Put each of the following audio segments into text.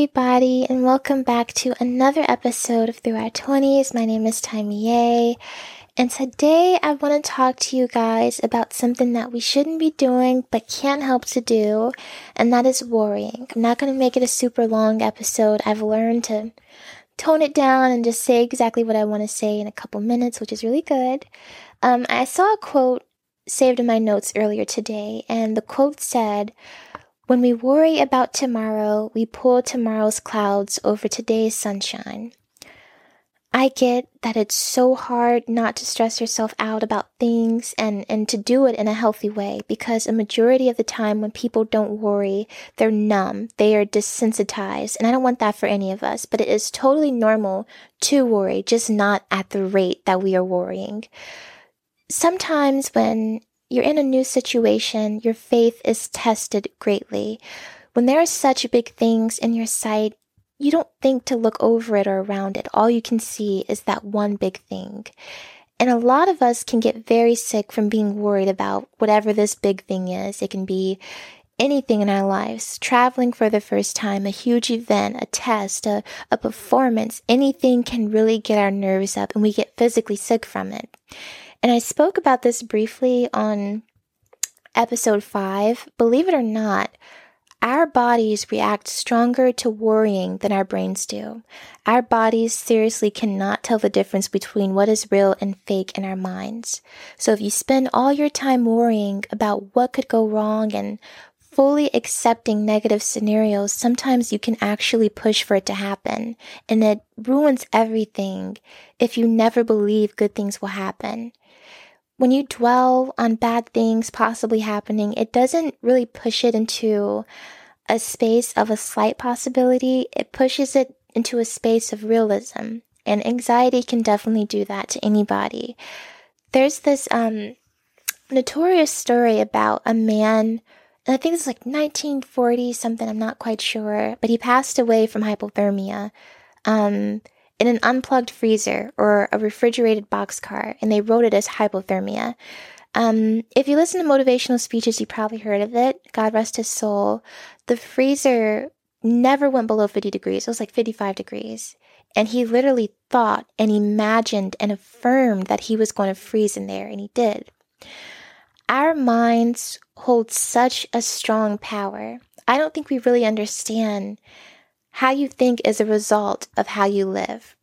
Everybody, and welcome back to another episode of Through Our 20s. My name is Taimi Ye, and today I want to talk to you guys about something that we shouldn't be doing but can't help to do, and that is worrying. I'm not going to make it a super long episode. I've learned to tone it down and just say exactly what I want to say in a couple minutes, which is really good. Um, I saw a quote saved in my notes earlier today, and the quote said, when we worry about tomorrow, we pull tomorrow's clouds over today's sunshine. I get that it's so hard not to stress yourself out about things and, and to do it in a healthy way because a majority of the time when people don't worry, they're numb, they are desensitized, and I don't want that for any of us, but it is totally normal to worry, just not at the rate that we are worrying. Sometimes when you're in a new situation, your faith is tested greatly. When there are such big things in your sight, you don't think to look over it or around it. All you can see is that one big thing. And a lot of us can get very sick from being worried about whatever this big thing is. It can be anything in our lives traveling for the first time, a huge event, a test, a, a performance. Anything can really get our nerves up and we get physically sick from it. And I spoke about this briefly on episode 5. Believe it or not, our bodies react stronger to worrying than our brains do. Our bodies seriously cannot tell the difference between what is real and fake in our minds. So if you spend all your time worrying about what could go wrong and fully accepting negative scenarios, sometimes you can actually push for it to happen. And it ruins everything if you never believe good things will happen when you dwell on bad things possibly happening, it doesn't really push it into a space of a slight possibility. It pushes it into a space of realism. And anxiety can definitely do that to anybody. There's this um, notorious story about a man, and I think it's like 1940 something, I'm not quite sure, but he passed away from hypothermia. Um, in an unplugged freezer or a refrigerated boxcar, and they wrote it as hypothermia. Um, if you listen to motivational speeches, you probably heard of it. God rest his soul. The freezer never went below 50 degrees. It was like 55 degrees. And he literally thought and imagined and affirmed that he was going to freeze in there, and he did. Our minds hold such a strong power. I don't think we really understand how you think is a result of how you live.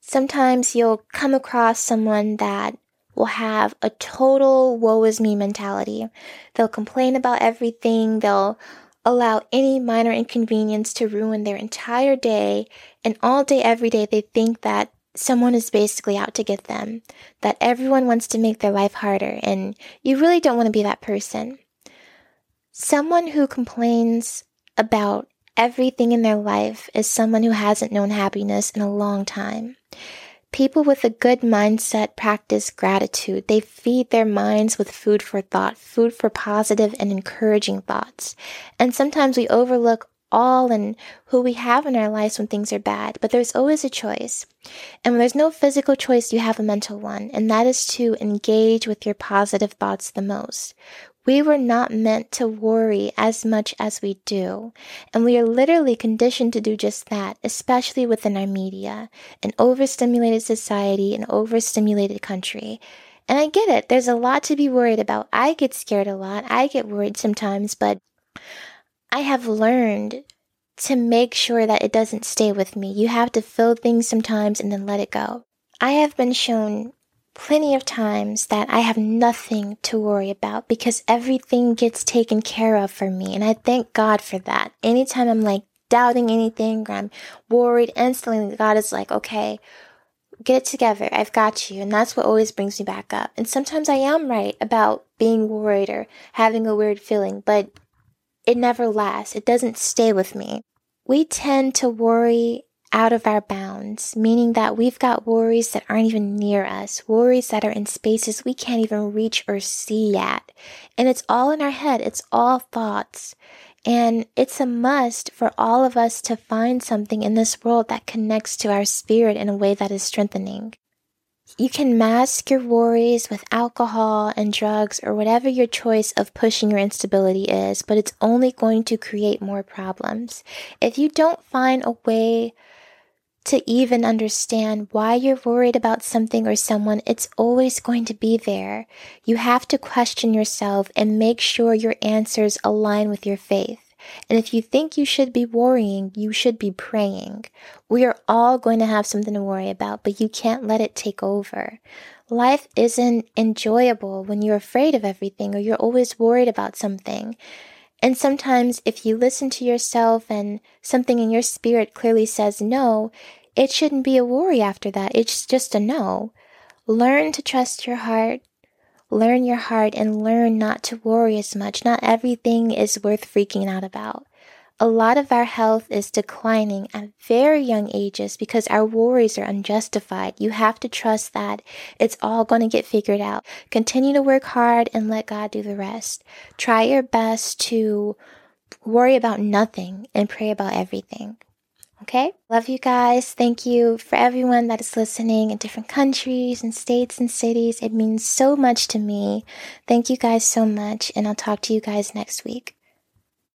Sometimes you'll come across someone that will have a total woe is me mentality. They'll complain about everything, they'll allow any minor inconvenience to ruin their entire day, and all day, every day, they think that someone is basically out to get them, that everyone wants to make their life harder, and you really don't want to be that person. Someone who complains about everything in their life is someone who hasn't known happiness in a long time. People with a good mindset practice gratitude. They feed their minds with food for thought, food for positive and encouraging thoughts. And sometimes we overlook all and who we have in our lives when things are bad, but there's always a choice. And when there's no physical choice, you have a mental one, and that is to engage with your positive thoughts the most. We were not meant to worry as much as we do. And we are literally conditioned to do just that, especially within our media, an overstimulated society, an overstimulated country. And I get it. There's a lot to be worried about. I get scared a lot. I get worried sometimes, but I have learned to make sure that it doesn't stay with me. You have to feel things sometimes and then let it go. I have been shown plenty of times that I have nothing to worry about because everything gets taken care of for me. And I thank God for that. Anytime I'm like doubting anything or I'm worried, instantly God is like, okay, get it together. I've got you. And that's what always brings me back up. And sometimes I am right about being worried or having a weird feeling, but it never lasts. It doesn't stay with me. We tend to worry out of our bounds, meaning that we've got worries that aren't even near us, worries that are in spaces we can't even reach or see yet. And it's all in our head, it's all thoughts. And it's a must for all of us to find something in this world that connects to our spirit in a way that is strengthening. You can mask your worries with alcohol and drugs or whatever your choice of pushing your instability is, but it's only going to create more problems. If you don't find a way to even understand why you're worried about something or someone, it's always going to be there. You have to question yourself and make sure your answers align with your faith. And if you think you should be worrying, you should be praying. We are all going to have something to worry about, but you can't let it take over. Life isn't enjoyable when you're afraid of everything or you're always worried about something. And sometimes, if you listen to yourself and something in your spirit clearly says no, it shouldn't be a worry after that. It's just a no. Learn to trust your heart learn your heart and learn not to worry as much. Not everything is worth freaking out about. A lot of our health is declining at very young ages because our worries are unjustified. You have to trust that it's all going to get figured out. Continue to work hard and let God do the rest. Try your best to worry about nothing and pray about everything. Okay? Love you guys. Thank you for everyone that is listening in different countries and states and cities. It means so much to me. Thank you guys so much, and I'll talk to you guys next week.